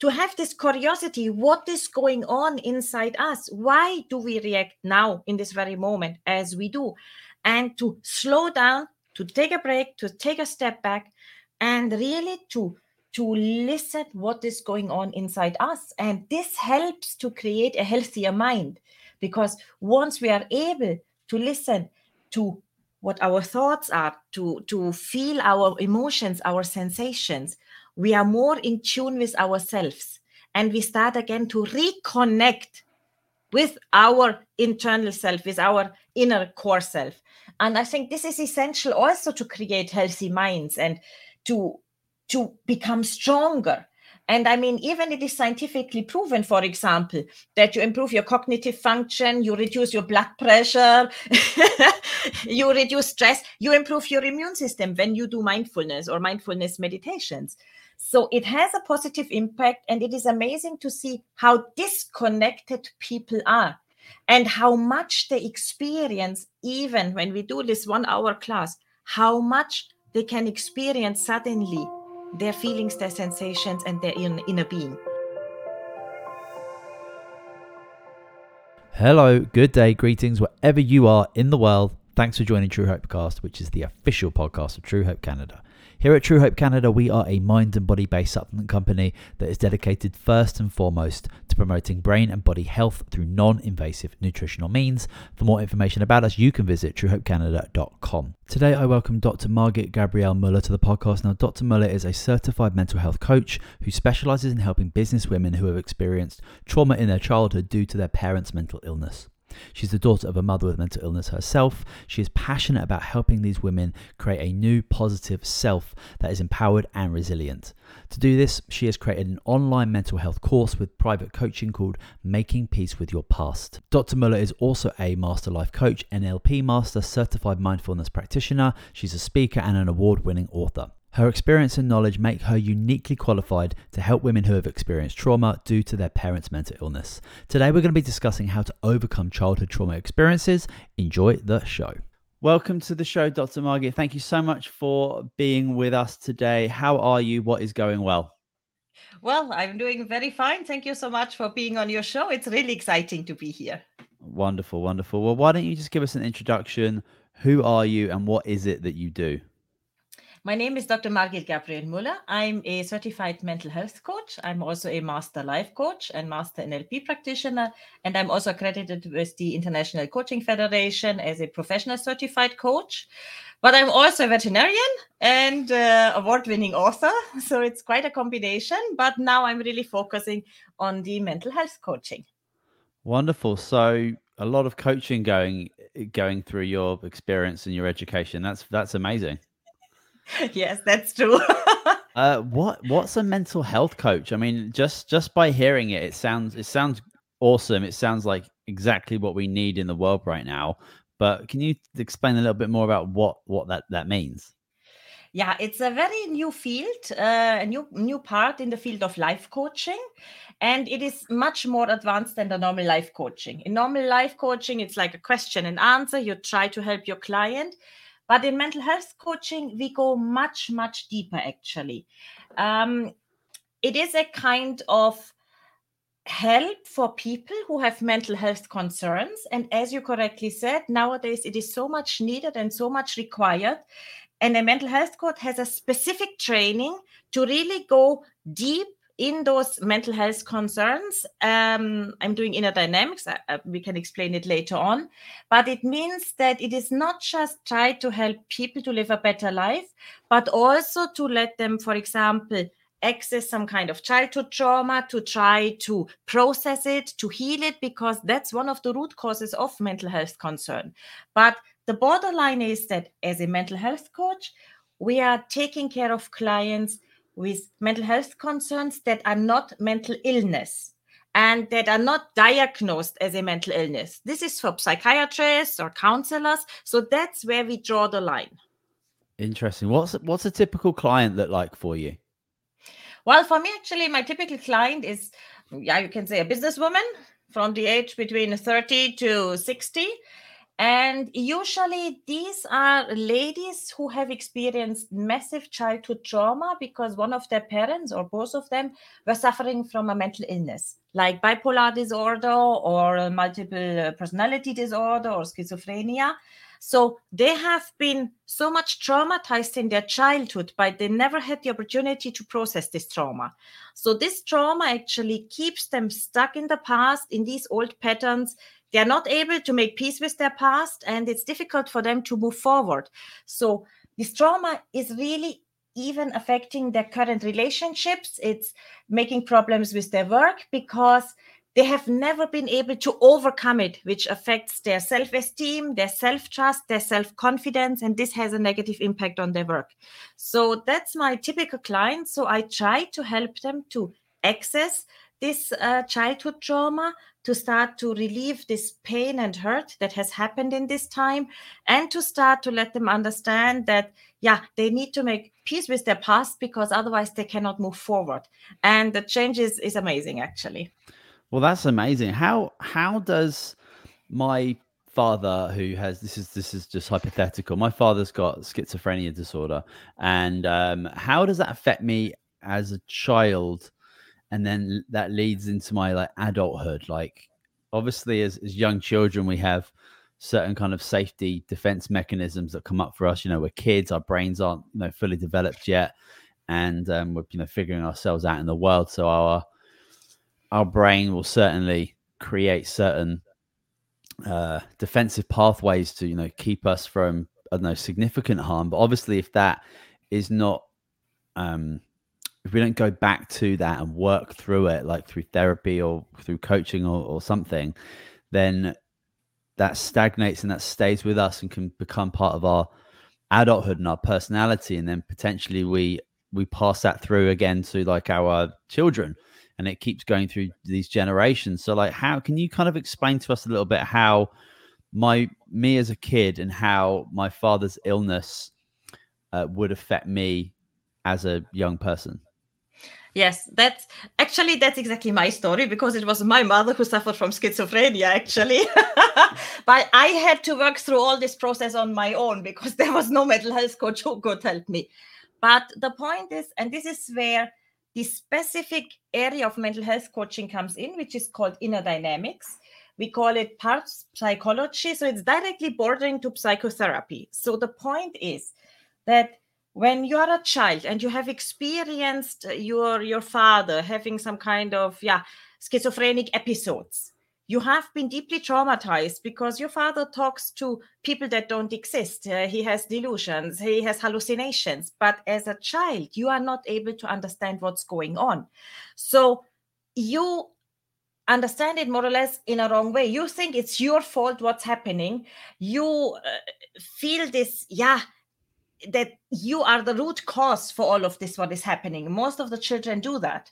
to have this curiosity what is going on inside us? Why do we react now in this very moment as we do? And to slow down to take a break to take a step back and really to to listen what is going on inside us. And this helps to create a healthier mind because once we are able to listen to what our thoughts are to to feel our emotions our sensations we are more in tune with ourselves and we start again to reconnect with our internal self with our inner core self and i think this is essential also to create healthy minds and to to become stronger and I mean, even it is scientifically proven, for example, that you improve your cognitive function, you reduce your blood pressure, you reduce stress, you improve your immune system when you do mindfulness or mindfulness meditations. So it has a positive impact, and it is amazing to see how disconnected people are and how much they experience, even when we do this one hour class, how much they can experience suddenly their feelings, their sensations, and their inner being. Hello, good day, greetings, wherever you are in the world. Thanks for joining True Hope Cast, which is the official podcast of True Hope Canada. Here at True Hope Canada, we are a mind and body based supplement company that is dedicated first and foremost to promoting brain and body health through non invasive nutritional means. For more information about us, you can visit truehopecanada.com. Today, I welcome Dr. Margit Gabrielle Muller to the podcast. Now, Dr. Muller is a certified mental health coach who specializes in helping business women who have experienced trauma in their childhood due to their parents' mental illness. She's the daughter of a mother with mental illness herself. She is passionate about helping these women create a new positive self that is empowered and resilient. To do this, she has created an online mental health course with private coaching called Making Peace with Your Past. Dr. Muller is also a Master Life Coach, NLP Master, Certified Mindfulness Practitioner. She's a speaker and an award winning author. Her experience and knowledge make her uniquely qualified to help women who have experienced trauma due to their parents' mental illness. Today, we're going to be discussing how to overcome childhood trauma experiences. Enjoy the show. Welcome to the show, Dr. Margit. Thank you so much for being with us today. How are you? What is going well? Well, I'm doing very fine. Thank you so much for being on your show. It's really exciting to be here. Wonderful, wonderful. Well, why don't you just give us an introduction? Who are you and what is it that you do? My name is Dr. Margit Gabriel Muller. I'm a certified mental health coach. I'm also a master life coach and master NLP practitioner. And I'm also accredited with the International Coaching Federation as a professional certified coach. But I'm also a veterinarian and uh, award winning author. So it's quite a combination. But now I'm really focusing on the mental health coaching. Wonderful. So a lot of coaching going going through your experience and your education. That's that's amazing. yes, that's true. uh, what what's a mental health coach? I mean, just just by hearing it, it sounds it sounds awesome. It sounds like exactly what we need in the world right now. But can you explain a little bit more about what what that that means? Yeah, it's a very new field, uh, a new new part in the field of life coaching, and it is much more advanced than the normal life coaching. In normal life coaching, it's like a question and answer. You try to help your client but in mental health coaching, we go much, much deeper actually. Um, it is a kind of help for people who have mental health concerns. And as you correctly said, nowadays it is so much needed and so much required. And a mental health coach has a specific training to really go deep in those mental health concerns, um, I'm doing inner dynamics. I, I, we can explain it later on. But it means that it is not just try to help people to live a better life, but also to let them, for example, access some kind of childhood trauma, to try to process it, to heal it, because that's one of the root causes of mental health concern. But the borderline is that as a mental health coach, we are taking care of clients with mental health concerns that are not mental illness and that are not diagnosed as a mental illness. This is for psychiatrists or counselors. So that's where we draw the line. Interesting. What's what's a typical client look like for you? Well, for me, actually, my typical client is, yeah, you can say a businesswoman from the age between 30 to 60 And usually these are ladies who have experienced massive childhood trauma because one of their parents or both of them were suffering from a mental illness like bipolar disorder or multiple uh, personality disorder or schizophrenia. So they have been so much traumatized in their childhood, but they never had the opportunity to process this trauma. So this trauma actually keeps them stuck in the past in these old patterns they are not able to make peace with their past and it's difficult for them to move forward. So this trauma is really even affecting their current relationships. It's making problems with their work because they have never been able to overcome it which affects their self-esteem their self-trust their self-confidence and this has a negative impact on their work. So that's my typical client. So i try to help them to access this uh, childhood trauma to start to relieve this pain and hurt that has happened in this time and to start to let them understand that yeah they need to make peace with their past because otherwise they cannot move forward. And the change is, is amazing actually. Well that's amazing. How how does my father who has this is this is just hypothetical. My father's got schizophrenia disorder. And um, how does that affect me as a child and then that leads into my like adulthood like obviously as, as young children we have certain kind of safety defense mechanisms that come up for us you know we're kids our brains aren't you know fully developed yet and um, we're you know figuring ourselves out in the world so our our brain will certainly create certain uh, defensive pathways to you know keep us from I don't know significant harm but obviously if that is not um, if we don't go back to that and work through it, like through therapy or through coaching or, or something, then that stagnates and that stays with us and can become part of our adulthood and our personality. And then potentially we we pass that through again to like our children and it keeps going through these generations. So like how can you kind of explain to us a little bit how my me as a kid and how my father's illness uh, would affect me as a young person? Yes, that's actually that's exactly my story because it was my mother who suffered from schizophrenia actually. but I had to work through all this process on my own because there was no mental health coach who could help me. But the point is, and this is where the specific area of mental health coaching comes in, which is called inner dynamics. We call it parts psychology. So it's directly bordering to psychotherapy. So the point is that when you are a child and you have experienced your your father having some kind of yeah schizophrenic episodes you have been deeply traumatized because your father talks to people that don't exist. Uh, he has delusions he has hallucinations but as a child you are not able to understand what's going on. So you understand it more or less in a wrong way. You think it's your fault what's happening. You uh, feel this yeah that you are the root cause for all of this what is happening. Most of the children do that.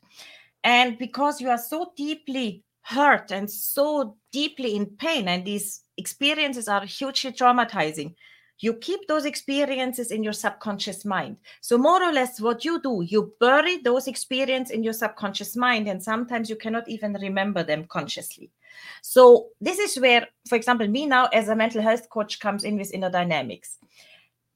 And because you are so deeply hurt and so deeply in pain and these experiences are hugely traumatizing you keep those experiences in your subconscious mind. So more or less what you do you bury those experiences in your subconscious mind and sometimes you cannot even remember them consciously. So this is where for example me now as a mental health coach comes in with inner dynamics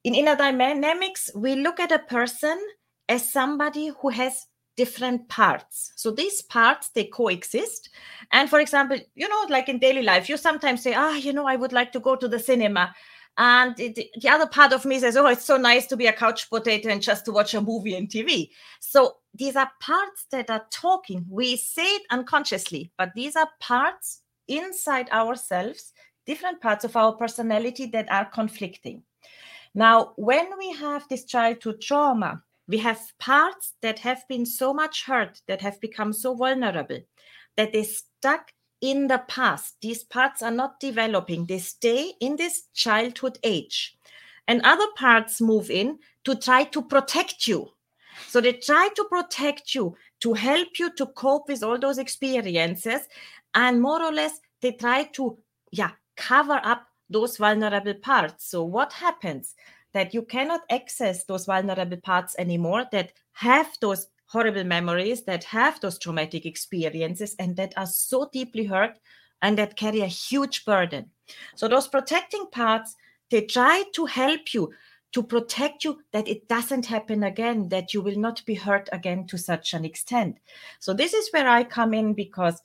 in inner dynamics, we look at a person as somebody who has different parts. So these parts they coexist. And for example, you know, like in daily life, you sometimes say, "Ah, you know, I would like to go to the cinema." And it, the other part of me says, "Oh, it's so nice to be a couch potato and just to watch a movie and TV." So these are parts that are talking. We say it unconsciously, but these are parts inside ourselves, different parts of our personality that are conflicting. Now, when we have this childhood trauma, we have parts that have been so much hurt, that have become so vulnerable, that they stuck in the past. These parts are not developing, they stay in this childhood age. And other parts move in to try to protect you. So they try to protect you, to help you to cope with all those experiences. And more or less, they try to, yeah, cover up those vulnerable parts. So, what happens? That you cannot access those vulnerable parts anymore that have those horrible memories, that have those traumatic experiences, and that are so deeply hurt and that carry a huge burden. So those protecting parts, they try to help you to protect you that it doesn't happen again, that you will not be hurt again to such an extent. So this is where I come in because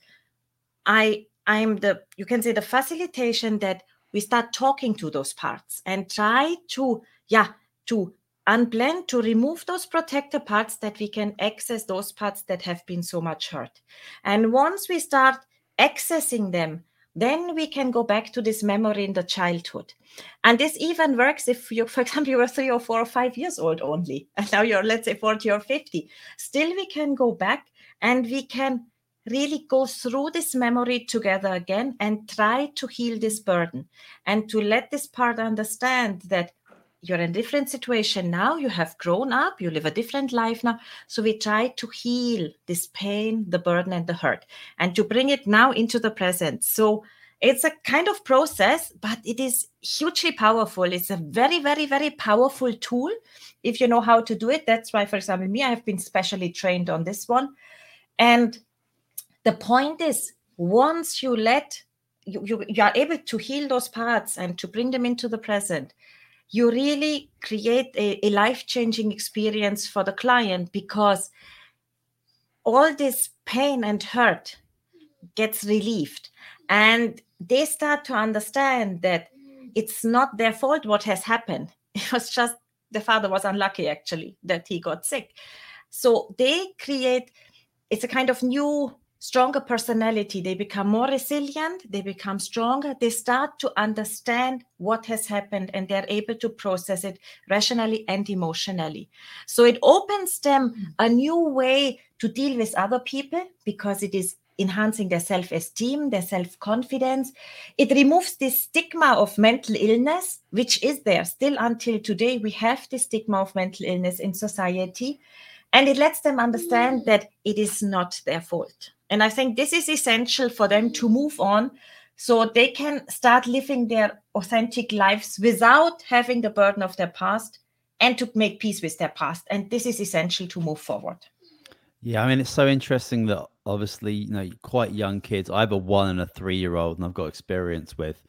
I I'm the you can say the facilitation that we start talking to those parts and try to yeah to unblend to remove those protector parts that we can access those parts that have been so much hurt. And once we start accessing them, then we can go back to this memory in the childhood. And this even works if you, for example, you were three or four or five years old only, and now you're, let's say, 40 or 50. Still, we can go back and we can really go through this memory together again and try to heal this burden and to let this part understand that you're in a different situation now you have grown up you live a different life now. So we try to heal this pain the burden and the hurt. And to bring it now into the present. So it's a kind of process but it is hugely powerful. It's a very very very powerful tool. If you know how to do it that's why for example me i have been specially trained on this one. And the point is once you let you, you, you are able to heal those parts and to bring them into the present you really create a, a life changing experience for the client because all this pain and hurt gets relieved. And they start to understand that it's not their fault what has happened. It was just the father was unlucky actually that he got sick. So they create it's a kind of new stronger personality they become more resilient they become stronger they start to understand what has happened and they're able to process it rationally and emotionally so it opens them hmm. a new way to deal with other people because it is enhancing their self esteem, their self confidence. It removes this stigma of mental illness, which is there still until today. We have the stigma of mental illness in society. And it lets them understand hmm. that it is not their fault. And I think this is essential for them to move on so they can start living their authentic lives without having the burden of their past and to make peace with their past. And this is essential to move forward. Yeah, I mean, it's so interesting that obviously, you know, quite young kids. I have a one and a three year old, and I've got experience with,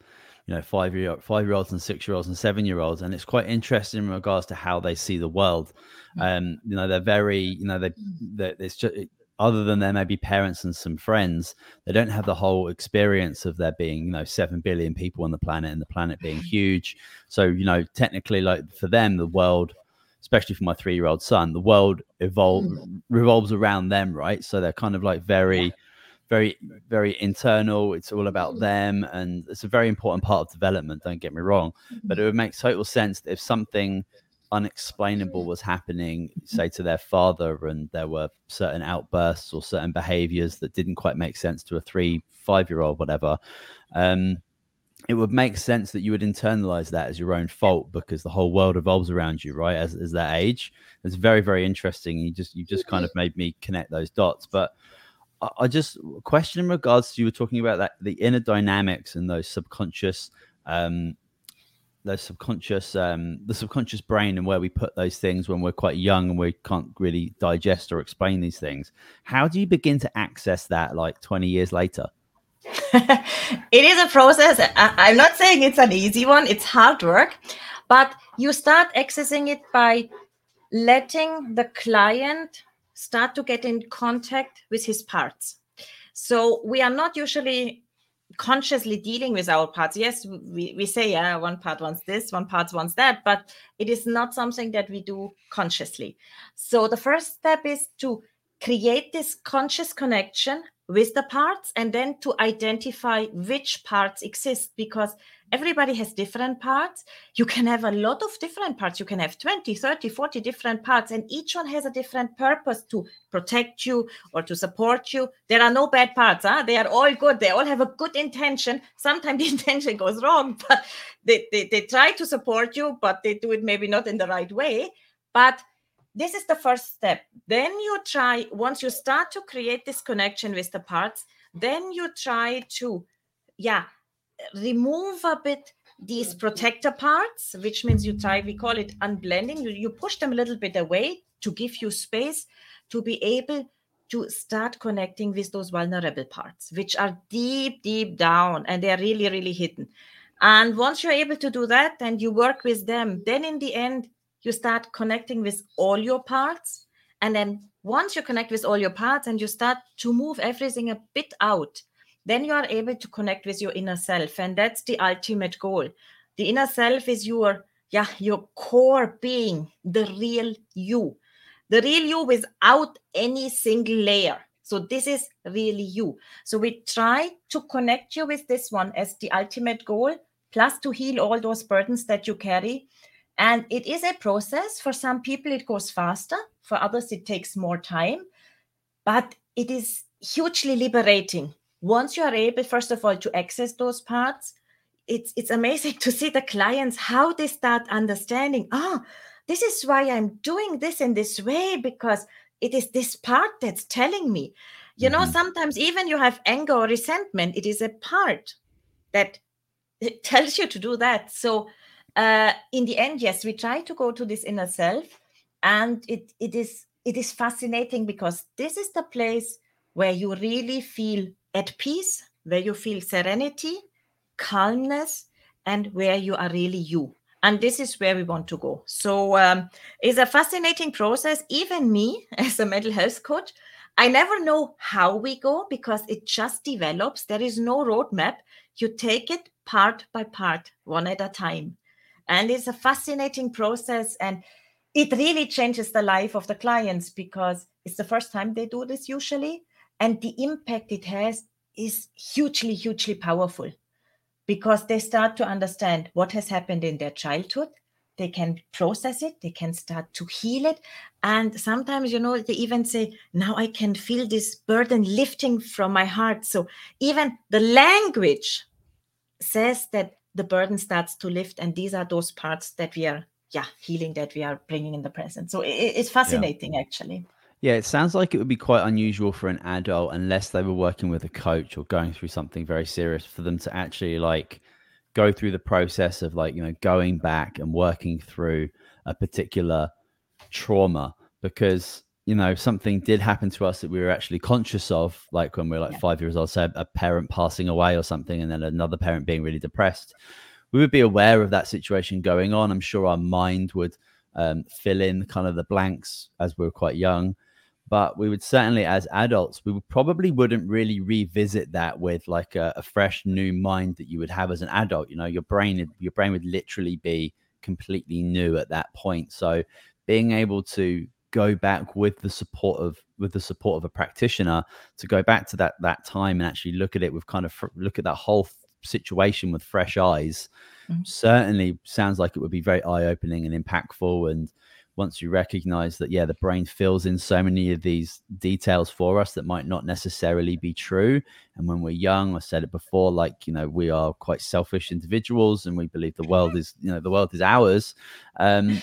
you know, five year five year olds and six year olds and seven year olds, and it's quite interesting in regards to how they see the world. Mm. Um, you know, they're very, you know, they, they it's just other than their maybe parents and some friends, they don't have the whole experience of there being, you know, seven billion people on the planet and the planet being huge. So, you know, technically, like for them, the world, especially for my three-year-old son, the world evolve mm. revolves around them, right? So they're kind of like very, very, very internal. It's all about mm. them, and it's a very important part of development. Don't get me wrong, but it would make total sense if something unexplainable was happening, say to their father, and there were certain outbursts or certain behaviors that didn't quite make sense to a three, five year old, whatever. Um, it would make sense that you would internalize that as your own fault because the whole world evolves around you, right? As, as that age, it's very, very interesting. You just, you just kind of made me connect those dots. But I, I just question in regards to you were talking about that the inner dynamics and those subconscious um, the subconscious um, the subconscious brain and where we put those things when we're quite young and we can't really digest or explain these things. How do you begin to access that like 20 years later? It is a process. I, am not saying it's an easy one. It's hard work. But you start accessing it by letting the client start to get in contact with his parts. So we are not usually consciously dealing with our parts. Yes we, we say yeah one part wants this one part wants that but it is not something that we do consciously. So the first step is to create this conscious connection with the parts and then to identify which parts exist because everybody has different parts. You can have a lot of different parts. You can have 20 30 40 different parts and each one has a different purpose to protect you or to support you. There are no bad parts huh? they are all good. They all have a good intention. Sometimes the intention goes wrong but they, they, they try to support you but they do it maybe not in the right way. But this is the first step. Then you try once you start to create this connection with the parts then you try to yeah remove a bit these mm-hmm. protector parts which means you try we call it unblending you, you push them a little bit away to give you space to be able to start connecting with those vulnerable parts, which are deep, deep down and they're really, really hidden. And once you're able to do that and you work with them, then in the end, you start connecting with all your parts. And then once you connect with all your parts and you start to move everything a bit out, then you are able to connect with your inner self. And that's the ultimate goal. The inner self is your, yeah, your core being, the real you the real you without any single layer. So this is really you. So we try to connect you with this one as the ultimate goal, plus to heal all those burdens that you carry. And it is a process. For some people, it goes faster. For others, it takes more time. But it is hugely liberating. Once you are able, first of all, to access those parts, it's it's amazing to see the clients how they start understanding. Ah, this is why I'm doing this in this way because it is this part that's telling me. You mm-hmm. know, sometimes even you have anger or resentment, it is a part that tells you to do that. So, uh, in the end, yes, we try to go to this inner self, and it it is it is fascinating because this is the place where you really feel at peace, where you feel serenity, calmness, and where you are really you. And this is where we want to go. So um, it's a fascinating process. Even me as a mental health coach i never know how we go because it just develops. There is no roadmap. You take it part by part one at a time. And it's a fascinating process and it really changes the life of the clients because it's the first time they do this usually and the impact it has is hugely hugely powerful because they start to understand what has happened in their childhood. They can process it. They can start to heal it. And sometimes you know they even say now i can feel this burden lifting from my heart. So even the language says that the burden starts to lift. And these are those parts that we are yeah healing that we are bringing in the present. So it, it's fascinating yeah. actually yeah, it sounds like it would be quite unusual for an adult unless they were working with a coach or going through something very serious for them to actually like go through the process of like, you know, going back and working through a particular trauma. Because you know something did happen to us that we were actually conscious of like when we were like yeah. five years old say a parent passing away or something and then another parent being really depressed. We would be aware of that situation going on. I'm sure our mind would um, fill in kind of the blanks as we were quite young but we would certainly as adults we would probably wouldn't really revisit that with like a, a, fresh new mind that you would have as an adult you know your brain your brain would literally be completely new at that point so being able to go back with the support of with the support of a practitioner to go back to that that time and actually look at it with kind of look at that whole situation with fresh eyes mm-hmm. certainly sounds like it would be very eye-opening and impactful and once you recognize that yeah the brain fills in so many of these details for us that might not necessarily be true. And when we're young i said it before like you know we are quite selfish individuals and we believe the world is you know the world is ours. Um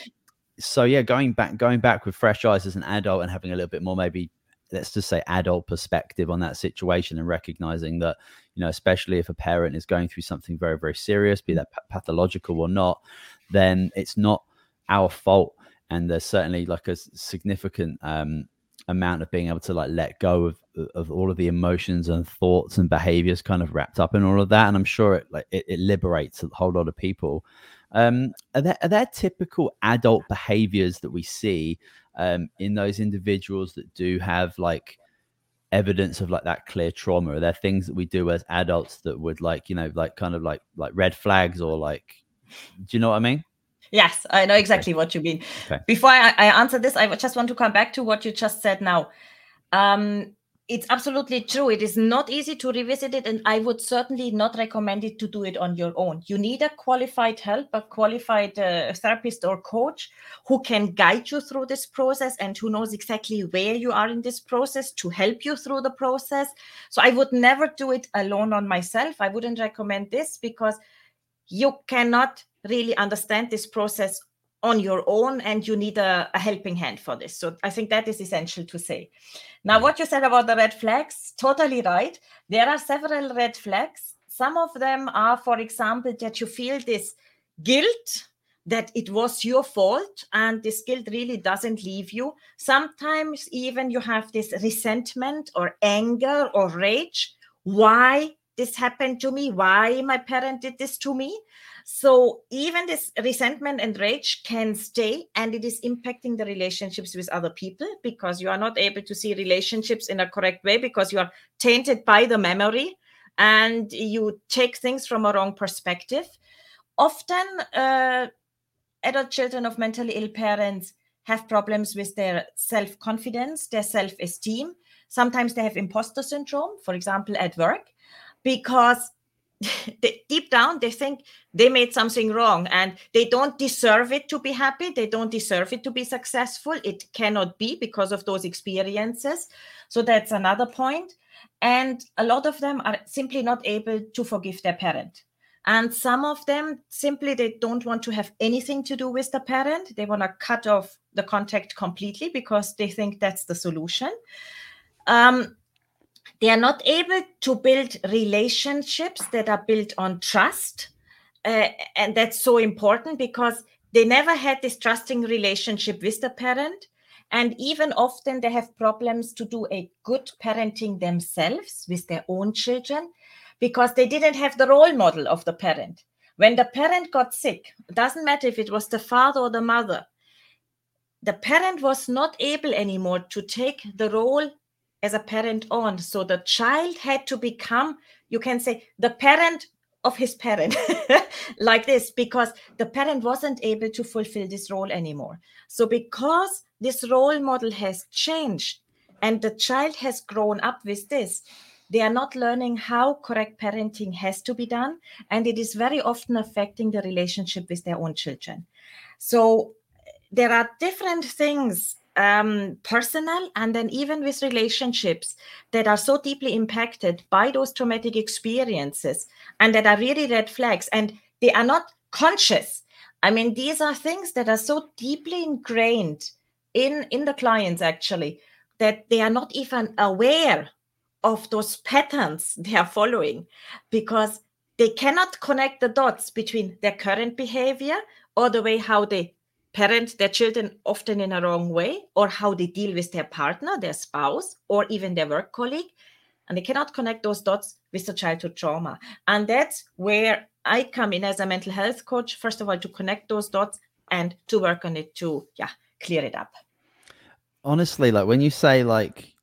so yeah going back going back with fresh eyes as an adult and having a little bit more maybe let's just say adult perspective on that situation and recognizing that you know especially if a parent is going through something very very serious be that pathological or not then it's not our fault and there's certainly like a significant um, amount of being able to like let go of of all of the emotions and thoughts and behaviors kind of wrapped up in all of that and i'm sure it like it, it liberates a whole lot of people. Um are there, are there typical adult behaviors that we see um in those individuals that do have like evidence of like that clear trauma? Are there things that we do as adults that would like you know like kind of like like red flags or like do you know what i mean Yes, I know exactly what you mean. Okay. Before I, I, answer this, I just want to come back to what you just said now. Um, it's absolutely true. It is not easy to revisit it, and I would certainly not recommend it to do it on your own. You need a qualified help, a qualified uh, therapist or coach who can guide you through this process and who knows exactly where you are in this process to help you through the process. So I would never do it alone on myself. I wouldn't recommend this because you cannot really understand this process on your own and you need a, a, helping hand for this so i think that is essential to say now mm-hmm. what you said about the red flags totally right there are several red flags some of them are for example that you feel this guilt that it was your fault and this guilt really doesn't leave you. Sometimes even you have this resentment or anger or rage. Why this happened to me? Why my parent did this to me? So even this resentment and rage can stay and it is impacting the relationships with other people because you are not able to see relationships in a correct way because you are tainted by the memory and you take things from a wrong perspective. Often, uh, adult children of mentally ill parents have problems with their self confidence, their self esteem. Sometimes they have imposter syndrome, for example, at work, because they, deep down they think they made something wrong and they don't deserve it to be happy. They don't deserve it to be successful. It cannot be because of those experiences. So that's another point. And a lot of them are simply not able to forgive their parent. And some of them simply they don't want to have anything to do with the parent. They want to cut off the contact completely because they think that's the solution. Um, they are not able to build relationships that are built on trust uh, and that's so important because they never had this trusting relationship with the parent. And even often they have problems to do a good parenting themselves with their own children because they didn't have the role model of the parent. When the parent got sick doesn't matter if it was the father or the mother the parent was not able anymore to take the role as a parent on. So the child had to become, you can say, the parent of his parent, like this, because the parent wasn't able to fulfill this role anymore. So, because this role model has changed and the child has grown up with this, they are not learning how correct parenting has to be done. And it is very often affecting the relationship with their own children. So, there are different things um, personal and then even with relationships that are so deeply impacted by those traumatic experiences and that are really red flags. And they are not conscious. I mean these are things that are so deeply ingrained in in the clients actually that they are not even aware of those patterns they are following because they cannot connect the dots between their current behavior or the way how they parent their children often in a wrong way or how they deal with their partner, their spouse, or even their work colleague. And they cannot connect those dots with the childhood trauma. And that's where I come in as a mental health coach, first of all, to connect those dots and to work on it to, yeah, clear it up. Honestly, like when you say like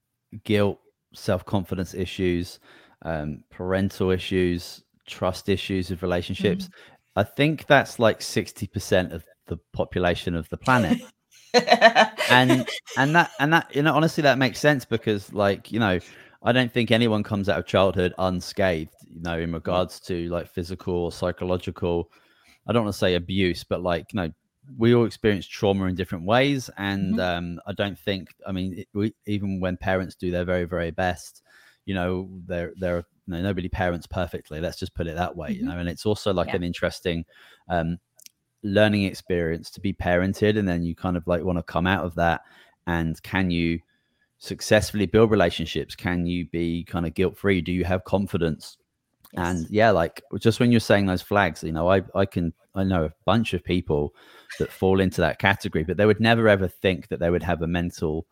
guilt, self confidence issues, um, parental issues, trust issues with relationships, mm-hmm. I think that's like 60% of the population of the planet. and and that and that you know honestly that makes sense because like you know I don't think anyone comes out of childhood unscathed you know in regards to like physical or psychological I don't want to say abuse but like you know we all experience trauma in different ways and mm-hmm. um I don't think I mean it, we, even when parents do their very very best you know they're they're you know, nobody parents perfectly let's just put it that way mm-hmm. you know and it's also like yeah. an interesting um learning experience to be parented and then you kind of like want to come out of that and can you successfully build relationships? Can you be kind of guilt free do you have confidence? Yes. and yeah like just when you're saying those flags you know i i can i know a bunch of people that fall into that category but they would never ever think that they would have a mental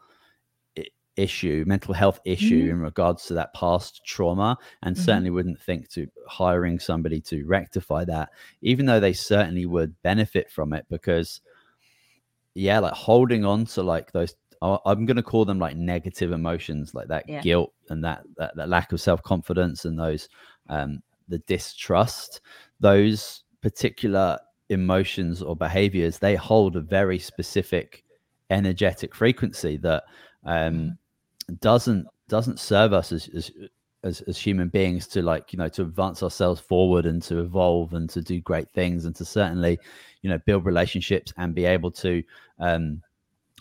issue, mental health issue mm-hmm. in regards to that past trauma, and mm-hmm. certainly wouldn't think to hiring somebody to rectify that, even though they certainly would benefit from it because, yeah, like holding on to like those. I'm going to call them like negative emotions, like that yeah. guilt and that, that, that lack of self confidence and those um, the distrust. Those particular emotions or behaviors they hold a very specific energetic frequency that um, mm-hmm doesn't doesn't serve us as, as as, as human beings to like you know to advance ourselves forward and to evolve and to do great things and to certainly you know build relationships and be able to um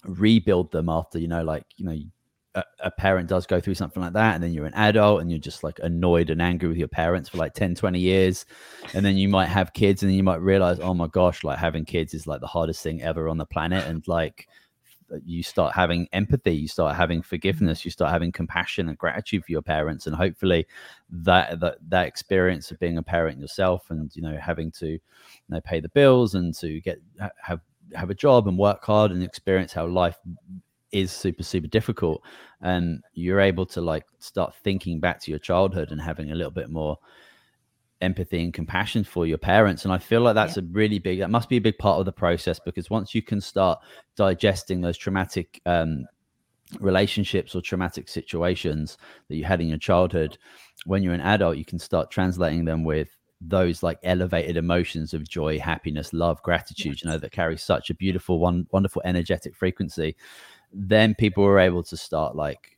rebuild them after you know like you know a, a, parent does go through something like that and then you're an adult and you're just like annoyed and angry with your parents for like 10 20 years and then you might have kids and then you might realize oh my gosh like having kids is like the hardest thing ever on the planet. And like you start having empathy you start having mm-hmm. forgiveness you start having compassion and gratitude for your parents and hopefully that that, that experience of being a parent yourself and you know having to you know pay the bills and to get have have a job and work hard and experience how life is super super difficult and you're able to like start thinking back to your childhood and having a little bit more empathy and compassion for your parents and i feel like that's yeah. a really big that must be a big part of the process because once you can start digesting those traumatic um, relationships or traumatic situations that you had in your childhood when you're an adult you can start translating them with those like elevated emotions of joy happiness love gratitude yes. you know that carry such a beautiful one wonderful energetic frequency then people were able to start like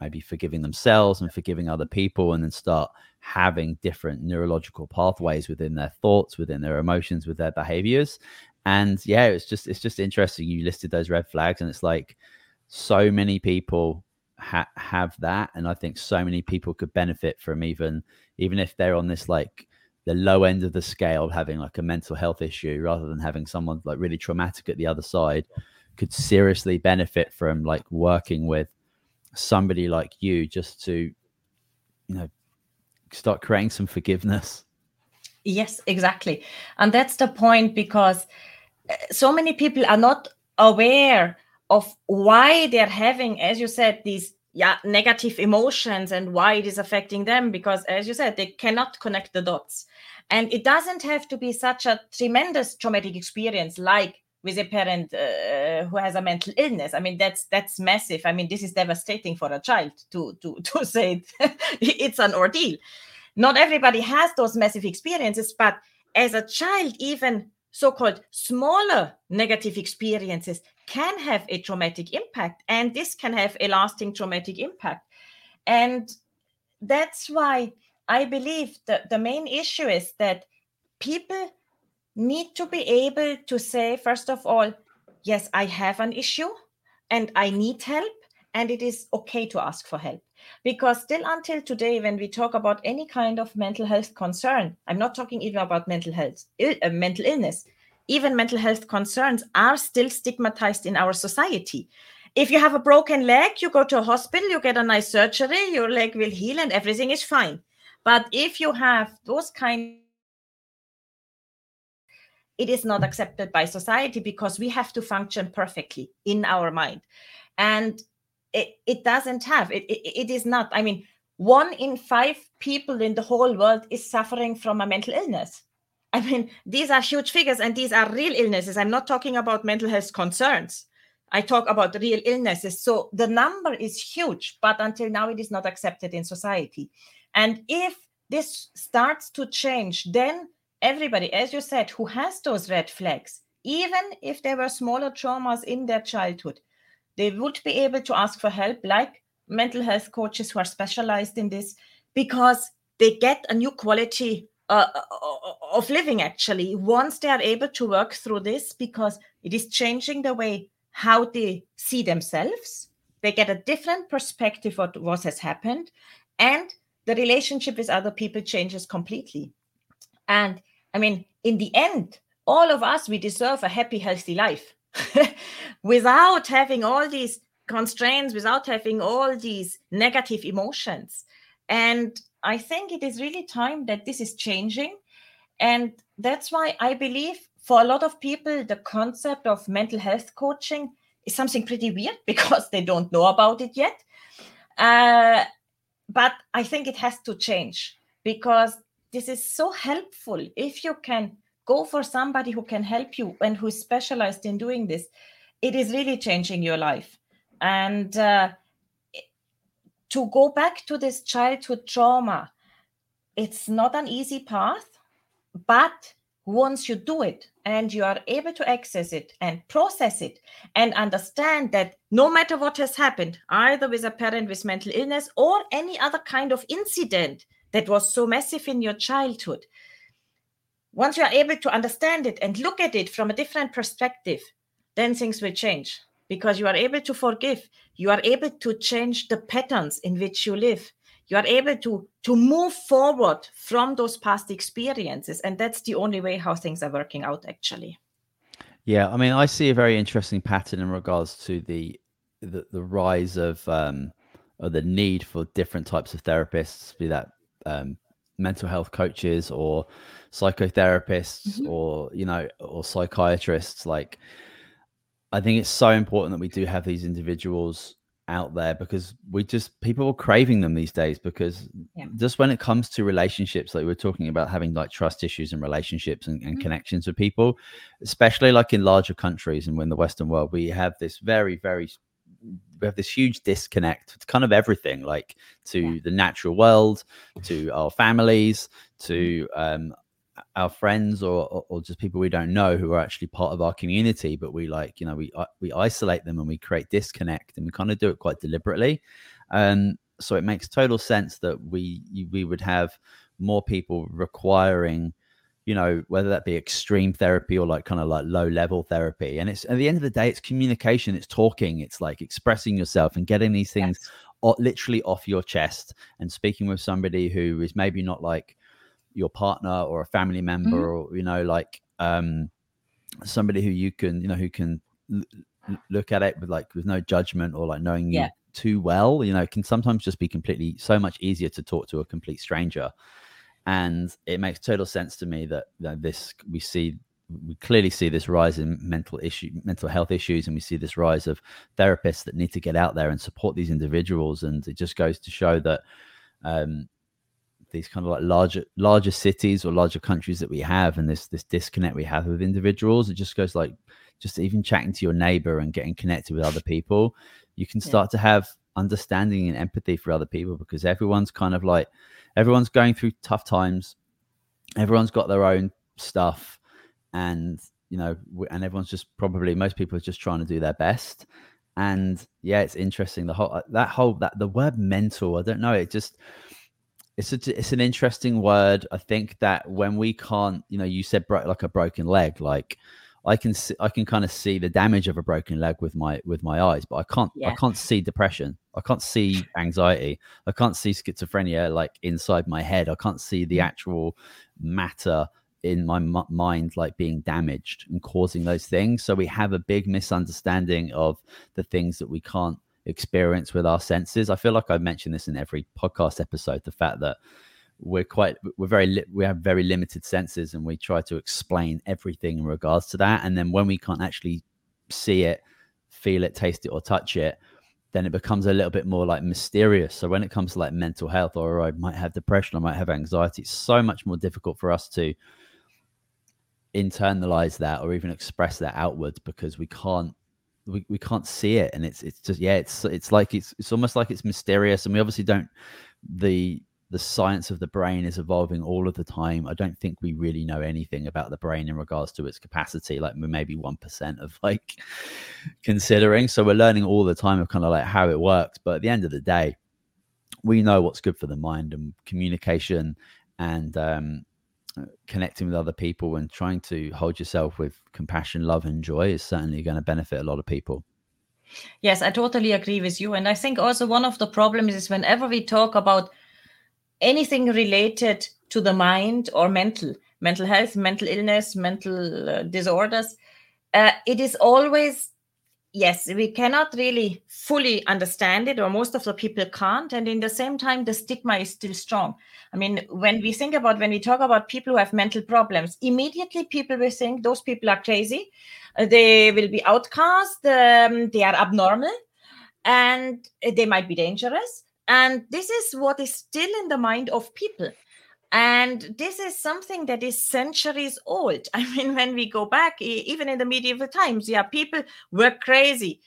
maybe forgiving themselves and forgiving other people and then start having different neurological pathways within their thoughts within their emotions with their behaviors. And yeah it's just it's just interesting you listed those red flags and it's like so many people ha- have that and i think so many people could benefit from even even if they're on this like the low end of the scale having like a mental health issue rather than having someone like really traumatic at the other side could seriously benefit from like working with somebody like you just to you know start creating some forgiveness. Yes exactly. And that's the point because uh, so many people are not aware of why they're having as you said these yeah negative emotions and why it is affecting them because as you said they cannot connect the dots. And it doesn't have to be such a tremendous traumatic experience like with a parent uh, who has a mental illness. I mean that's that's massive. I mean this is devastating for a child to to to say it. it's an ordeal. Not everybody has those massive experiences but as a child even so-called smaller negative experiences can have a traumatic impact and this can have a lasting traumatic impact. And that's why i believe that the main issue is that people need to be able to say, first of all, yes, I have an issue and I need help, and it is okay to ask for help. Because still until today, when we talk about any kind of mental health concern, I'm not talking even about mental health, Ill, uh, mental illness, even mental health concerns are still stigmatized in our society. If you have a broken leg, you go to a hospital, you get a nice surgery, your leg will heal, and everything is fine. But if you have those kind it is not accepted by society because we have to function perfectly in our mind. And it, it doesn't have it, it, it is not i mean one in five people in the whole world is suffering from a mental illness. I mean these are huge figures and these are real illnesses. I'm not talking about mental health concerns. I talk about real illnesses. So the number is huge but until now it is not accepted in society. And if this starts to change then everybody, as you said, who has those red flags, even if there were smaller traumas in their childhood, they would be able to ask for help, like mental health coaches who are specialized in this, because they get a new quality uh, uh of living actually once they are able to work through this because it is changing the way how they see themselves. They get a different perspective of what has happened and the relationship with other people changes completely. And I mean, in the end, all of us, we deserve a happy, healthy life without having all these constraints, without having all these negative emotions. And I think it is really time that this is changing. And that's why I believe for a lot of people, the concept of mental health coaching is something pretty weird because they don't know about it yet. Uh, but I think it has to change because this is so helpful if you can go for somebody who can help you and who is specialized in doing this. It is really changing your life. And uh, to go back to this childhood trauma it's not an easy path but once you do it and you are able to access it and process it and understand that no matter what has happened either with a parent with mental illness or any other kind of incident that was so massive in your childhood. Once you are able to understand it and look at it from a different perspective then things will change. Because you are able to forgive. You are able to change the patterns in which you live. You are able to to move forward from those past experiences. And that's the only way how things are working out actually. Yeah, I mean, I see a very interesting pattern in regards to the the, the rise of um, or the need for different types of therapists, be that um, mental health coaches or psychotherapists mm-hmm. or you know or psychiatrists. Like, I think it's so important that we do have these individuals out there because we just people are craving them these days because yeah. just when it comes to relationships like we are talking about having like trust issues and relationships and, and mm-hmm. connections with people especially like in larger countries and in the western world we have this very very we have this huge disconnect to kind of everything like to yeah. the natural world to our families to mm-hmm. um, our friends or, or, just people we don't know who are actually part of our community but we like you know we uh, we isolate them and we create disconnect and we kind of do it quite deliberately um so it makes total sense that we we would have more people requiring you know whether that be extreme therapy or like kind of like low level therapy and it's at the end of the day it's communication it's talking it's like expressing yourself and getting these things yes. literally off your chest and speaking with somebody who is maybe not like your partner or a family member mm-hmm. or you know like um somebody who you can you know who can l- look at it with like with no judgment or like knowing yeah. you too well you know can sometimes just be completely so much easier to talk to a complete stranger and it makes total sense to me that know, this we see we clearly see this rise in mental issue mental health issues and we see this rise of therapists that need to get out there and support these individuals and it just goes to show that um, these kind of like larger larger cities or larger countries that we have and this this disconnect we have with individuals it just goes like just even chatting to your neighbor and getting connected with other people you can start yeah. to have understanding and empathy for other people because everyone's kind of like everyone's going through tough times. Everyone's got their own stuff. And you know and everyone's just probably most people are just trying to do their best. And yeah it's interesting. The whole uh, that whole that the word mental i don't know. It just it's a, it's an interesting word. I think that when we can't, you know, you said bro- like a broken leg, like I can see, I can kind of see the damage of a broken leg with my with my eyes, but I can't yeah. I can't see depression. I can't see anxiety. I can't see schizophrenia like inside my head. I can't see the mm. actual matter in my m- mind like being damaged and causing those things. So we have a big misunderstanding of the things that we can't experience with our senses. I feel like I've mentioned this in every podcast episode the fact that we're quite we're very li- we have very limited senses and we try to explain everything in regards to that. And then when we can't actually see it feel it taste it or touch it then it becomes a little bit more like mysterious. So when it comes to like mental health or i might have depression i might have anxiety it's so much more difficult for us to internalize that or even express that outwards because we can't we, we can't see it. And it's it's just yeah it's it's like it's it's almost like it's mysterious. And we obviously don't the the science of the brain is evolving all of the time i don't think we really know anything about the brain in regards to its capacity like maybe 1% of like considering so we're learning all the time of kind of like how it works but at the end of the day we know what's good for the mind and communication and um connecting with other people and trying to hold yourself with compassion, love, and joy is certainly going to benefit a lot of people. Yes, I totally agree with you. And I think also one of the problems is whenever we talk about anything related to the mind or mental, mental health, mental illness, mental uh, disorders, uh, it is always yes we cannot really fully understand it or most of the people can't and in the same time the stigma is still strong. I mean when we think about when we talk about people who have mental problems immediately people will think those people are crazy. Uh, they will be outcast um, they are abnormal and they might be dangerous and this is what is still in the mind of people and this is something that is centuries old. I mean, when we go back, even in the medieval times, yeah, people were crazy.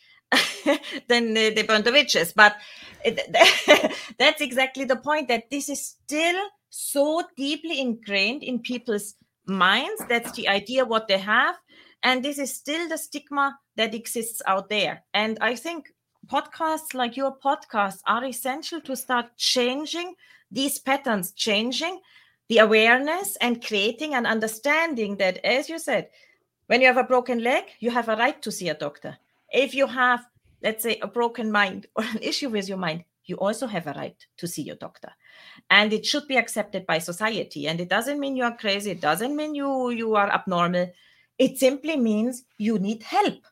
then they burned the witches. But that's exactly the point that this is still so deeply ingrained in people's minds. That's the idea what they have. And this is still the stigma that exists out there. And I think podcasts like your podcast are essential to start changing these patterns changing the awareness and creating an understanding that as you said when you have a broken leg you have a right to see a doctor. If you have let's say a broken mind or an issue with your mind you also have a right to see your doctor. And it should be accepted by society. And it doesn't mean you are crazy. It doesn't mean you you are abnormal. It simply means you need help.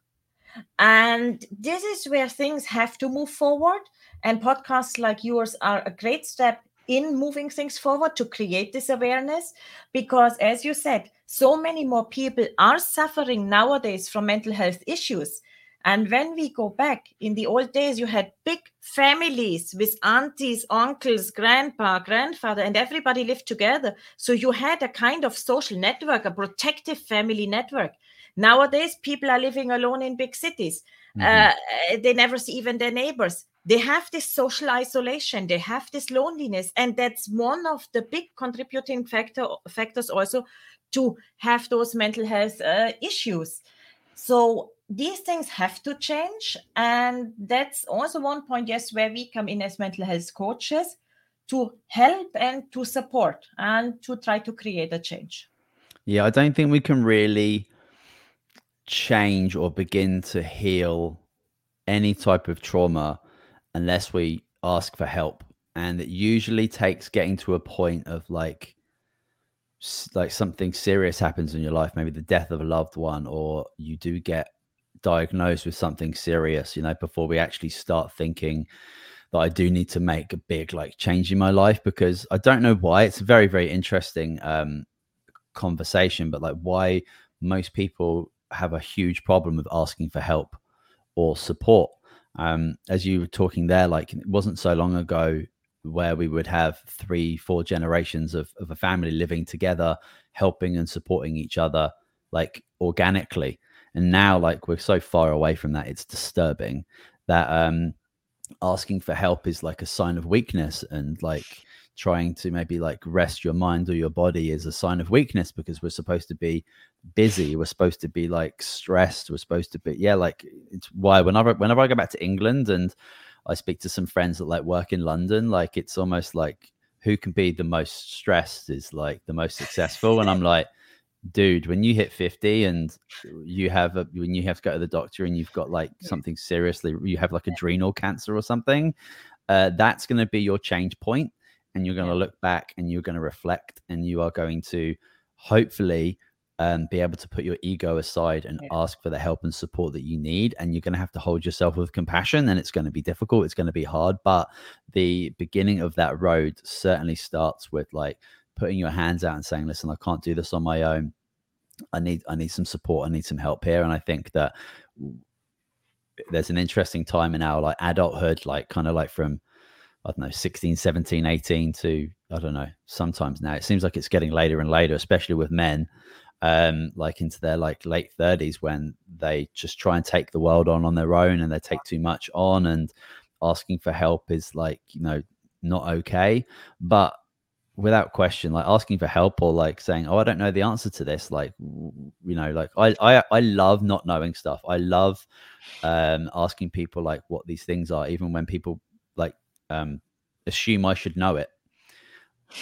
And this is where things have to move forward. And podcasts like yours are a great step in moving things forward to create this awareness. Because, as you said, so many more people are suffering nowadays from mental health issues. And when we go back in the old days, you had big families with aunties, uncles, grandpa, grandfather, and everybody lived together. So you had a kind of social network, a protective family network. Nowadays, people are living alone in big cities. Mm-hmm. Uh, they never see even their neighbors. They have this social isolation. They have this loneliness, and that's one of the big contributing factor factors also to have those mental health uh, issues. So these things have to change, and that's also one point. Yes, where we come in as mental health coaches to help and to support and to try to create a change. Yeah, I don't think we can really change or begin to heal any type of trauma unless we ask for help. And it usually takes getting to a point of like like something serious happens in your life maybe the death of a loved one or you do get diagnosed with something serious you know before we actually start thinking that I do need to make a big like change in my life because I don't know why. It's a very very interesting um conversation but like why most people have a huge problem with asking for help or support. Um, as you were talking there, like it wasn't so long ago where we would have three, four generations of, of a family living together, helping and supporting each other like organically. And now, like, we're so far away from that, it's disturbing that um, asking for help is like a sign of weakness and like trying to maybe like rest your mind or your body is a sign of weakness because we're supposed to be busy we're supposed to be like stressed we're supposed to be yeah like it's why whenever whenever i go back to england and i speak to some friends that like work in london like it's almost like who can be the most stressed is like the most successful. And i'm like dude when you hit 50 and you have a when you have to go to the doctor and you've got like something seriously you have like adrenal cancer or something uh, that's going to be your change point and you're going to look back and you're going to reflect and you are going to hopefully um, be able to put your ego aside and yeah. ask for the help and support that you need. And you're going to have to hold yourself with compassion. And it's going to be difficult. It's going to be hard. But the beginning of that road certainly starts with like putting your hands out and saying, listen, I can't do this on my own. I need I need some support. I need some help here. And I think that there's an interesting time in our like adulthood, like kind of like from I don't know, 16, 17, 18 to, I don't know, sometimes now. It seems like it's getting later and later, especially with men, um, like into their like late 30s when they just try and take the world on on their own and they take too much on and asking for help is like, you know, not okay. But without question, like asking for help or like saying, "Oh, I don't know the answer to this," like you know, like I I I love not knowing stuff. I love um asking people like what these things are, even when people like um, assume I should know it.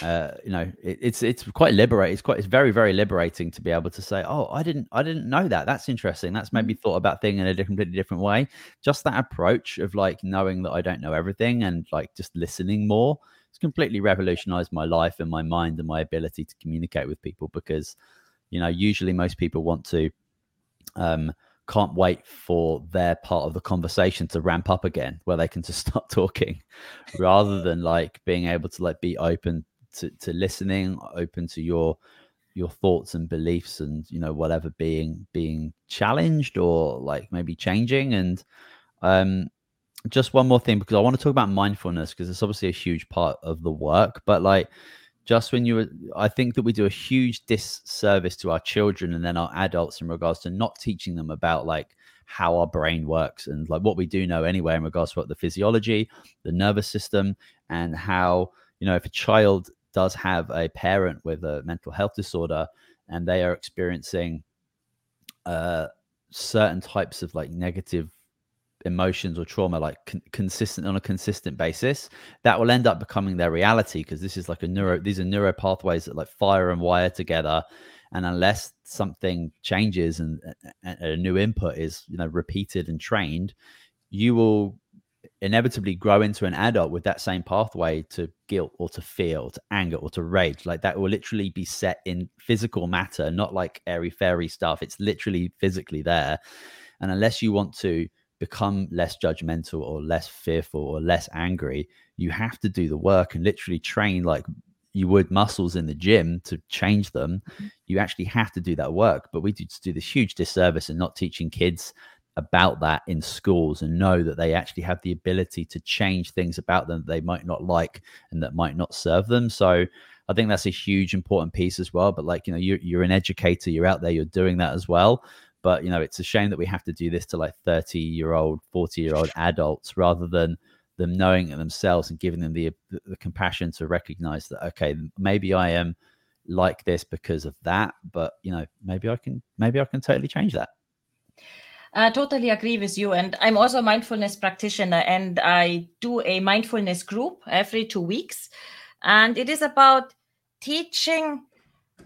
Uh, you know, it, it's it's quite liberating. It's quite it's very very liberating to be able to say, "Oh, I didn't I didn't know that. That's interesting. That's made mm-hmm. thought about thing in a completely different way." Just that approach of like knowing that I don't know everything and like just listening more. It's completely revolutionized my life and my mind and my ability to communicate with people because, you know, usually most people want to um can't wait for their part of the conversation to ramp up again where they can just start talking rather than like being able to like be open to, to listening open to your your thoughts and beliefs and you know whatever being being challenged or like maybe changing. And um just one more thing because i want to talk about mindfulness because it's obviously a huge part of the work. But like just when you were i think that we do a huge disservice to our children and then our adults in regards to not teaching them about like how our brain works and like what we do know anyway in regards to what the physiology the nervous system and how you know if a child does have a parent with a mental health disorder and they are experiencing uh certain types of like negative emotions or trauma like con- consistent on a consistent basis that will end up becoming their reality because this is like a neuro these are neuro pathways that like fire and wire together and unless something changes and, and a new input is you know repeated and trained you will inevitably grow into an adult with that same pathway to guilt or to fear or to anger or to rage. Like that will literally be set in physical matter, not like airy fairy stuff. It's literally physically there. And unless you want to become less judgmental or less fearful or less angry, you have to do the work and literally train like you would muscles in the gym to change them. Mm-hmm. You actually have to do that work. But we do, do this huge disservice in not teaching kids about that in schools and know that they actually have the ability to change things about them that they might not like and that might not serve them. So I think that's a huge important piece as well. But like, you know, you're, you're an educator, you're out there, you're doing that as well. But, you know, it's a shame that we have to do this to like 30 year old, 40 year old adults rather than them knowing it themselves and giving them the, the, the compassion to recognize that, okay, maybe I am like this because of that, but, you know, maybe I can, maybe I can totally change that. I totally agree with you. And I'm also a mindfulness practitioner, and I do a mindfulness group every two weeks. And it is about teaching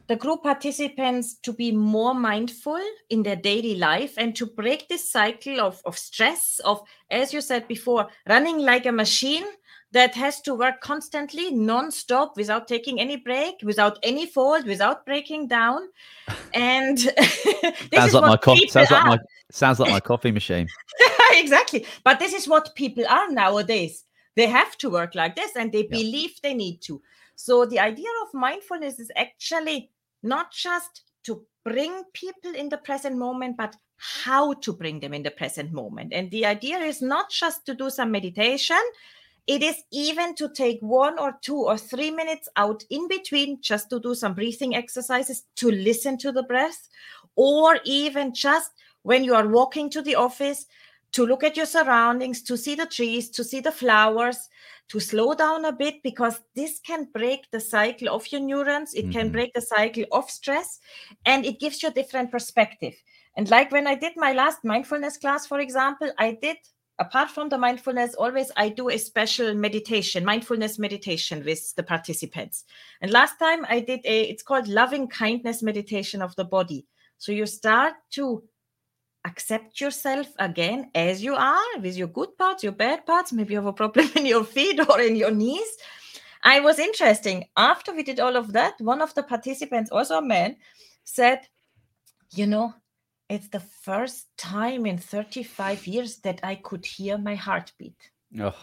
the group participants to be more mindful in their daily life and to break this cycle of, of stress, of, as you said before, running like a machine that has to work constantly, non-stop, without taking any break, without any fault, without breaking down. And sounds like my coffee. Sounds like my sounds like my coffee machine. exactly. But this is what people are nowadays. They have to work like this, and they believe they need to. So the idea of mindfulness is actually not just to bring people in the present moment, but how to bring them in the present moment. And the idea is not just to do some meditation it is even to take one or two or three minutes out in between just to do some breathing exercises to listen to the breath, or even just when you are walking to the office to look at your surroundings, to see the trees, to see the flowers, to slow down a bit because this can break the cycle of your neurons. It mm-hmm. can break the cycle of stress and it gives you a different perspective. And like when I did my last mindfulness class, for example, I did apart from the mindfulness always i do a special meditation mindfulness meditation with the participants. And last time i did a it's called loving kindness meditation of the body. So you start to accept yourself again as you are with your good parts your bad parts. Maybe you have a problem in your feet or in your knees. I was interesting. After we did all of that one of the participants also a man said you know it's the first time in 35 years that I could hear my heartbeat. Oh.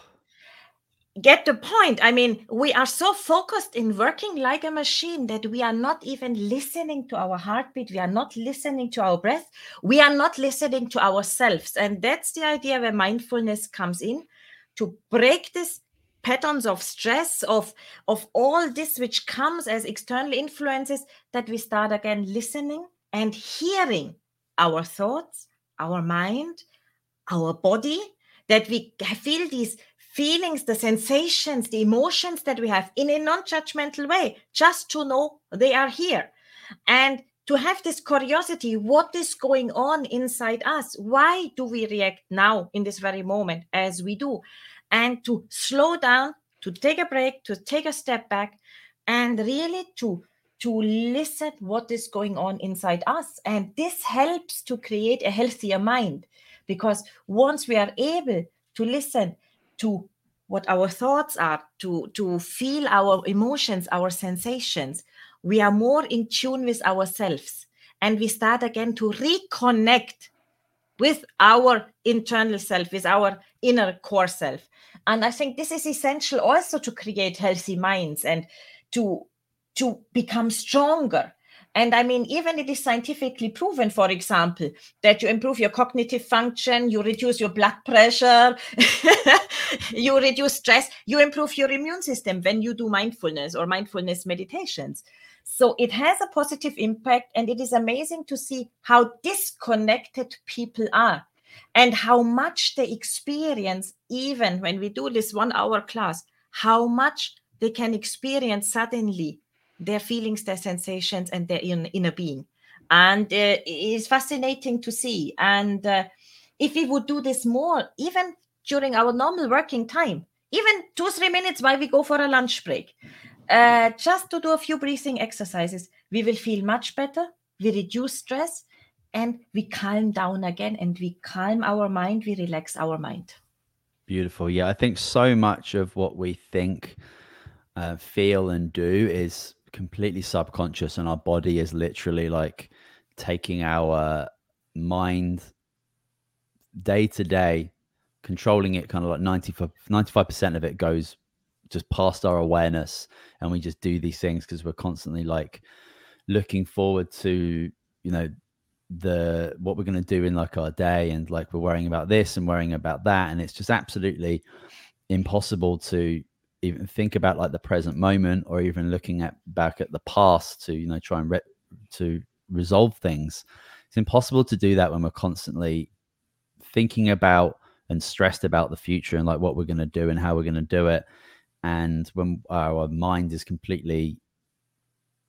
Get the point. I mean, we are so focused in working like a machine that we are not even listening to our heartbeat. We are not listening to our breath. We are not listening to ourselves. And that's the idea where mindfulness comes in to break this patterns of stress of of all this which comes as external influences that we start again listening and hearing our thoughts, our mind, our body, that we feel these feelings, the sensations, the emotions that we have in a non judgmental way, just to know they are here. And to have this curiosity what is going on inside us? Why do we react now in this very moment as we do? And to slow down, to take a break, to take a step back, and really to to listen what is going on inside us. And this helps to create a healthier mind because once we are able to listen to what our thoughts are to to feel our emotions our sensations we are more in tune with ourselves. And we start again to reconnect with our internal self with our inner core self. And i think this is essential also to create healthy minds and to to become stronger. And I mean, even it is scientifically proven, for example, that you improve your cognitive function, you reduce your blood pressure, you reduce stress, you improve your immune system when you do mindfulness or mindfulness meditations. So it has a positive impact, and it is amazing to see how disconnected people are and how much they experience, even when we do this one hour class, how much they can experience suddenly their feelings, their sensations, and their inner being. And uh, it's fascinating to see. And uh, if we would do this more, even during our normal working time, even two, three minutes while we go for a lunch break, uh, just to do a few breathing exercises, we will feel much better. We reduce stress and we calm down again and we calm our mind, we relax our mind. Beautiful. Yeah, I think so much of what we think, uh, feel, and do is completely subconscious, and our body is literally like taking our mind day to day, controlling it kind of like 95 percent of it goes just past our awareness, and we just do these things because we're constantly like looking forward to you know the what we're going to do in like our day and like we're worrying about this and worrying about that and it's just absolutely impossible to even think about like the present moment or even looking at back at the past to you know try and re- to resolve things. It's impossible to do that when we're constantly thinking about and stressed about the future and like what we're going to do and how we're going to do it. And when our mind is completely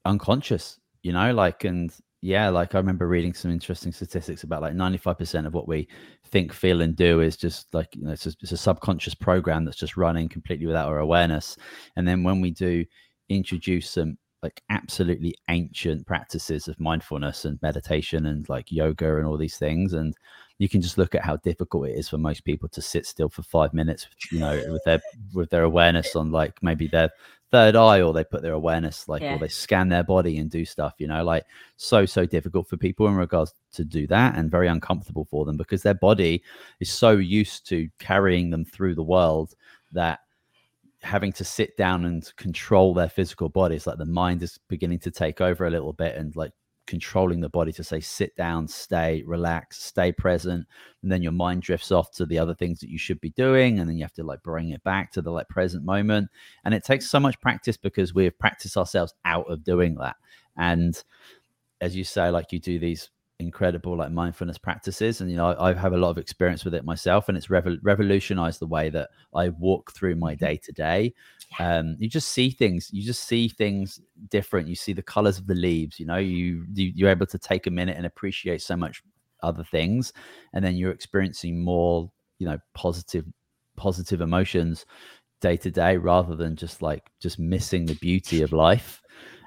unconscious you know like and yeah, like I remember reading some interesting statistics about like 95% of what we think, feel, and do is just like, you know, it's a, it's a subconscious program that's just running completely without our awareness. And then when we do introduce some like absolutely ancient practices of mindfulness and meditation and like yoga and all these things, and you can just look at how difficult it is for most people to sit still for five minutes, you know, with their with their awareness on like maybe their third eye or they put their awareness like yeah. or they scan their body and do stuff you know like so so difficult for people in regards to do that and very uncomfortable for them because their body is so used to carrying them through the world that having to sit down and control their physical bodies like the mind is beginning to take over a little bit and like controlling the body to say sit down stay relax stay present and then your mind drifts off to the other things that you should be doing and then you have to like bring it back to the like present moment. And it takes so much practice because we've practiced ourselves out of doing that. And as you say like you do these incredible like mindfulness practices. And you know I, I have a lot of experience with it myself and it's revo- revolutionized the way that i walk through my day to day um you just see things you just see things different. You see the colors of the leaves you know you, you you're able to take a minute and appreciate so much other things and then you're experiencing more you know positive positive emotions day to day rather than just like just missing the beauty of life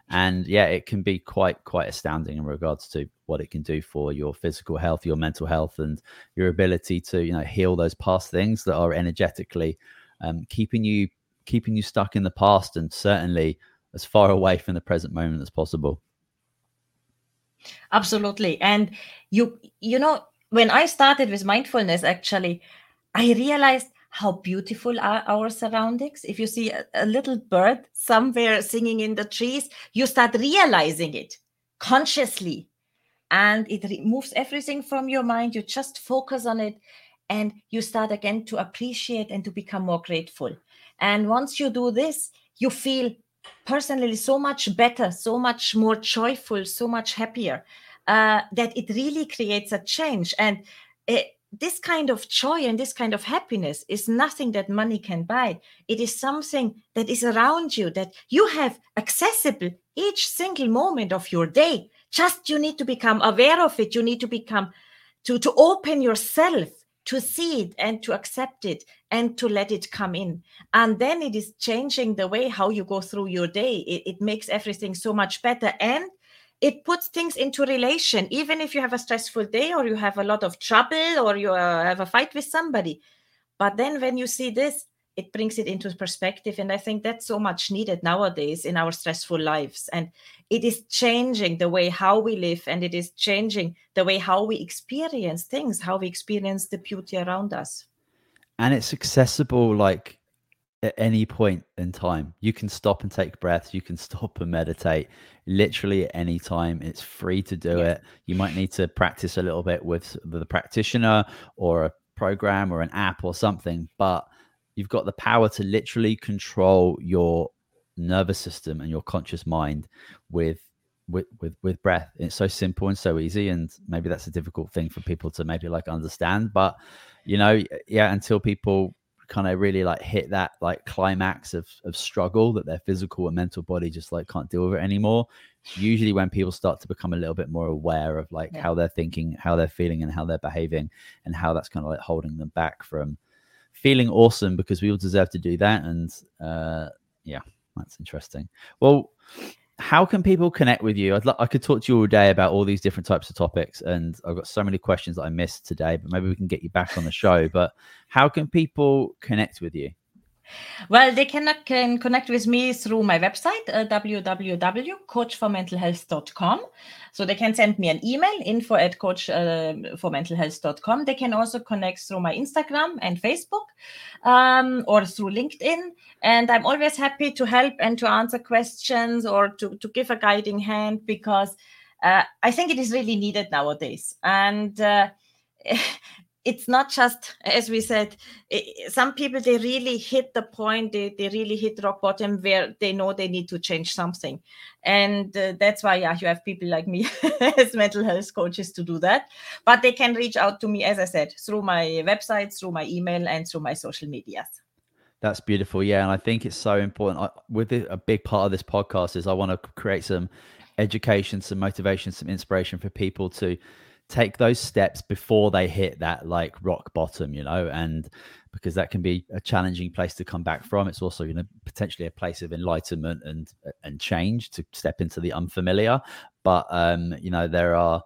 and yeah it can be quite quite astounding in regards to what it can do for your physical health your mental health and your ability to you know heal those past things that are energetically um, keeping you keeping you stuck in the past and certainly as far away from the present moment as possible. Absolutely. And you you know when i started with mindfulness actually i realized how beautiful are our surroundings. If you see a, a, little bird somewhere singing in the trees, you start realizing it consciously and it removes everything from your mind. You just focus on it and you start again to appreciate and to become more grateful. And once you do this, you feel personally so much better, so much more joyful, so much happier. Uh, that it really creates a change. And it, this kind of joy and this kind of happiness is nothing that money can buy. It is something that is around you that you have accessible each single moment of your day. Just you need to become aware of it. You need to become to, to open yourself to see it and to accept it and to let it come in. And then it is changing the way how you go through your day. It, it makes everything so much better. And it puts things into relation. Even if you have a stressful day or you have a lot of trouble or you uh, have a fight with somebody. But then when you see this it brings it into perspective. And i think that's so much needed nowadays in our stressful lives. And it is changing the way how we live. And it is changing the way how we experience things how we experience the beauty around us. And it's accessible like at any point in time. You can stop and take breaths. You can stop and meditate literally at any time. It's free to do yeah. it. You might need to practice a little bit with the practitioner or a program or an app or something, but you've got the power to literally control your nervous system and your conscious mind with with with with breath it's so simple and so easy and maybe that's a difficult thing for people to maybe like understand but you know yeah until people kind of really like hit that like climax of of struggle that their physical and mental body just like can't deal with it anymore usually when people start to become a little bit more aware of like yeah. how they're thinking how they're feeling and how they're behaving and how that's kind of like holding them back from feeling awesome because we all deserve to do that and uh yeah that's interesting well how can people connect with you? I'd lo- I could talk to you all day about all these different types of topics, and I've got so many questions that I missed today. But maybe we can get you back on the show. But how can people connect with you? Well, they can, can connect with me through my website, uh, www.coachformentalhealth.com. So they can send me an email, info at coachformentalhealth.com. Uh, they can also connect through my Instagram and Facebook um, or through LinkedIn. And I'm always happy to help and to answer questions or to, to give a guiding hand because uh, I think it is really needed nowadays. And uh, it's not just as we said it, some people they really hit the point they, they really hit rock bottom where they know they need to change something. And uh, that's why yeah you have people like me as mental health coaches to do that. But they can reach out to me as i said through my website through my email and through my social medias that's beautiful. Yeah and i think it's so important. I, with it, a big part of this podcast is i want to create some education some motivation some inspiration for people to take those steps before they hit that like rock bottom, you know, and because that can be a challenging place to come back from. It's also, you know, potentially a place of enlightenment and and change to step into the unfamiliar. But um, you know, there are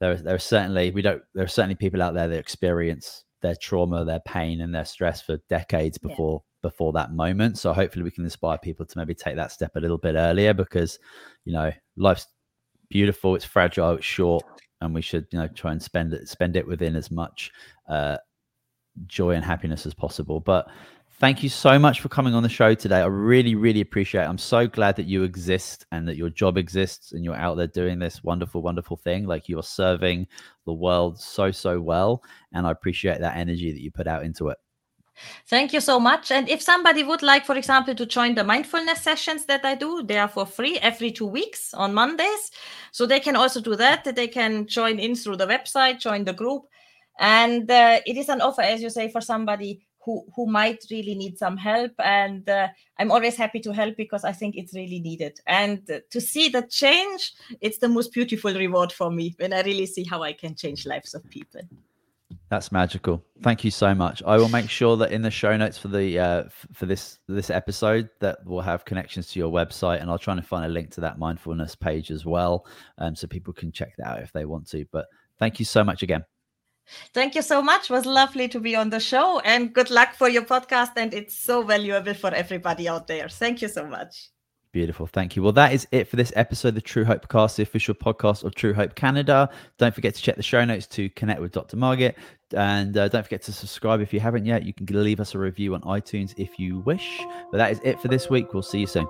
there there are certainly we don't there are certainly people out there that experience their trauma, their pain, and their stress for decades before yeah. before that moment. So hopefully we can inspire people to maybe take that step a little bit earlier because you know life's beautiful, it's fragile, it's short and we should you know try and spend it spend it within as much uh, joy and happiness as possible. But thank you so much for coming on the show today. I really really appreciate it. I'm so glad that you exist and that your job exists and you're out there doing this wonderful wonderful thing. Like you're serving the world so so well, and I appreciate that energy that you put out into it. Thank you so much. And if somebody would like, for example, to join the mindfulness sessions that I do, they are for free every two weeks on Mondays. So they can also do that. They can join in through the website, join the group. And uh, it is an offer, as you say, for somebody who, who might really need some help. And uh, I'm always happy to help because I think it's really needed. And uh, to see the change, it's the most beautiful reward for me when I really see how I can change lives of people. That's magical. Thank you so much. I will make sure that in the show notes for the uh, for this this episode that we'll have connections to your website, and I'll try and find a link to that mindfulness page as well, um, so people can check that out if they want to. But thank you so much again. Thank you so much. It was lovely to be on the show, and good luck for your podcast. And it's so valuable for everybody out there. Thank you so much. Beautiful. Thank you. Well, that is it for this episode of the True Hope Cast, the official podcast of True Hope Canada. Don't forget to check the show notes to connect with Dr. Margit. And uh, don't forget to subscribe if you haven't yet. You can leave us a review on iTunes if you wish. But that is it for this week. We'll see you soon.